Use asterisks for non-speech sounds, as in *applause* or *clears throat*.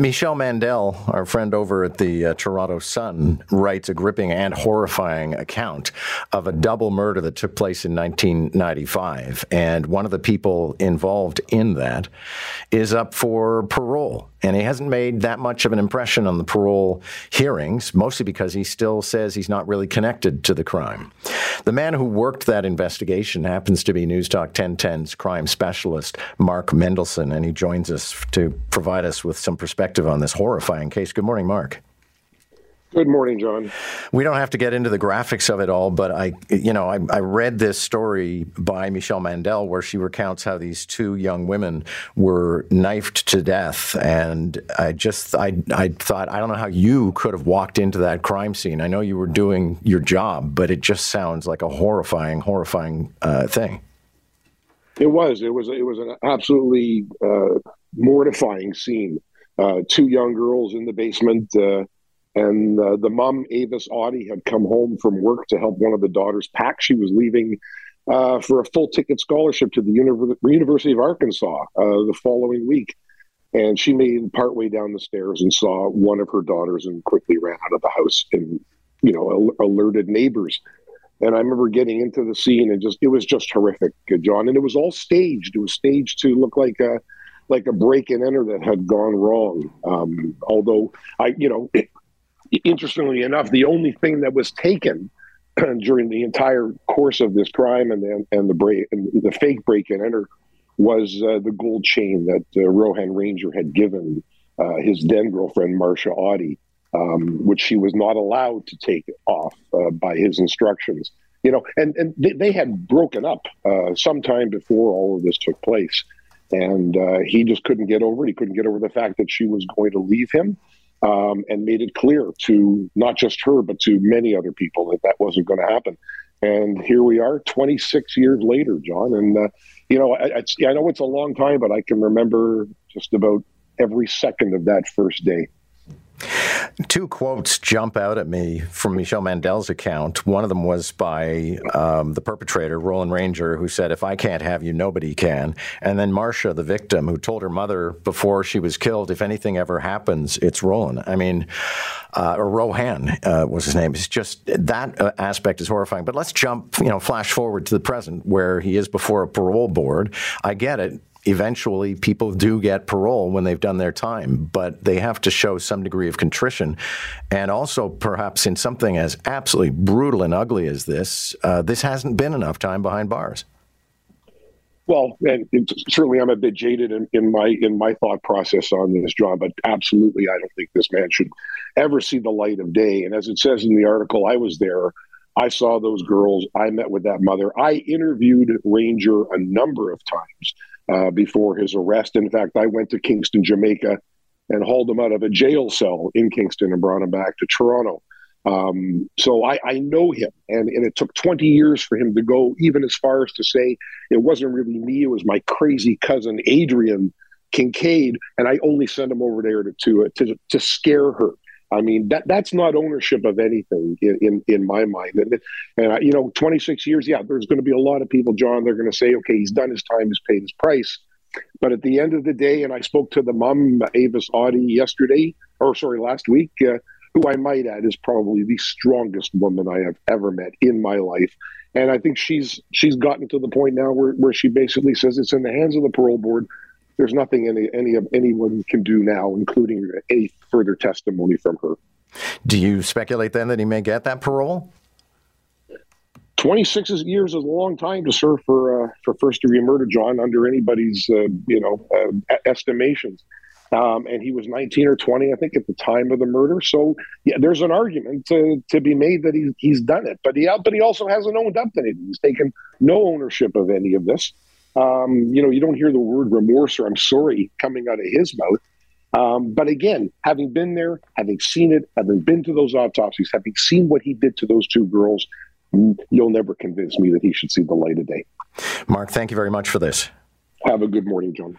Michelle Mandel, our friend over at the uh, Toronto Sun, writes a gripping and horrifying account of a double murder that took place in 1995. And one of the people involved in that is up for parole. And he hasn't made that much of an impression on the parole hearings, mostly because he still says he's not really connected to the crime. The man who worked that investigation happens to be News Talk 1010's crime specialist, Mark Mendelson, and he joins us to provide us with some perspective on this horrifying case. Good morning, Mark. Good morning, John. We don't have to get into the graphics of it all, but I, you know, I, I, read this story by Michelle Mandel where she recounts how these two young women were knifed to death, and I just, I, I thought, I don't know how you could have walked into that crime scene. I know you were doing your job, but it just sounds like a horrifying, horrifying uh, thing. It was. It was. It was an absolutely uh, mortifying scene. Uh, two young girls in the basement uh, and uh, the mom, Avis Ottey, had come home from work to help one of the daughters pack. She was leaving uh, for a full ticket scholarship to the Uni- University of Arkansas uh, the following week. And she made partway down the stairs and saw one of her daughters and quickly ran out of the house and, you know, alerted neighbors. And I remember getting into the scene and just, it was just horrific, John. And it was all staged. It was staged to look like a, like a break and enter that had gone wrong. Um, although I, you know, it, interestingly enough, the only thing that was taken *clears throat* during the entire course of this crime and the, and the break and the fake break and enter was uh, the gold chain that uh, Rohan Ranger had given uh, his then girlfriend Marcia Ottey, um, which she was not allowed to take off uh, by his instructions. You know, and and they, they had broken up uh, sometime before all of this took place, and uh, he just couldn't get over it. He couldn't get over the fact that she was going to leave him um, and made it clear to not just her, but to many other people that that wasn't going to happen. And here we are 26 years later, John. And, uh, you know, I, I know it's a long time, but I can remember just about every second of that first day. Two quotes jump out at me from Michelle Mandel's account. One of them was by um, the perpetrator, Roland Ranger, who said, If I can't have you, nobody can. And then Marcia, the victim, who told her mother before she was killed, If anything ever happens, it's Roland. I mean, uh, or Rohan uh, was his name. It's just that uh, aspect is horrifying. But let's jump, you know, flash forward to the present where he is before a parole board. I get it eventually people do get parole when they've done their time, but they have to show some degree of contrition. And also, perhaps in something as absolutely brutal and ugly as this, uh, this hasn't been enough time behind bars. Well, and certainly I'm a bit jaded in, in, my in my thought process on this, John. But absolutely, I don't think this man should ever see the light of day. And as it says in the article, I was there. I saw those girls. I met with that mother. I interviewed Ranger a number of times uh, before his arrest. In fact, I went to Kingston, Jamaica, and hauled him out of a jail cell in Kingston and brought him back to Toronto. Um, so I, I, know him, and, and it took 20 years for him to go even as far as to say it wasn't really me; it was my crazy cousin Adrian Kincaid, and I only sent him over there to to to, to scare her. I mean, that that's not ownership of anything in in, in my mind. And, and uh, you know, 26 years, yeah, there's going to be a lot of people, John. They're going to say, okay, he's done his time, he's paid his price. But at the end of the day, and I spoke to the mom, Avis Ottey, yesterday, or sorry, last week, uh, who I might add is probably the strongest woman I have ever met in my life. And I think she's she's gotten to the point now where, where she basically says it's in the hands of the parole board there's nothing any any of anyone can do now, including any further testimony from her. Do you speculate then that he may get that parole? 26 years is a long time to serve for uh, for first degree murder, John, under anybody's uh, you know uh, estimations. Um, and he was 19 or 20, I think, at the time of the murder. So yeah, there's an argument to, to be made that he's he's done it, but he but he also hasn't owned up to it. He's taken no ownership of any of this. Um, you know, you don't hear the word remorse or I'm sorry coming out of his mouth. Um, but again, having been there, having seen it, having been to those autopsies, having seen what he did to those two girls, mm, you'll never convince me that he should see the light of day. Mark, thank you very much for this. Have a good morning, John.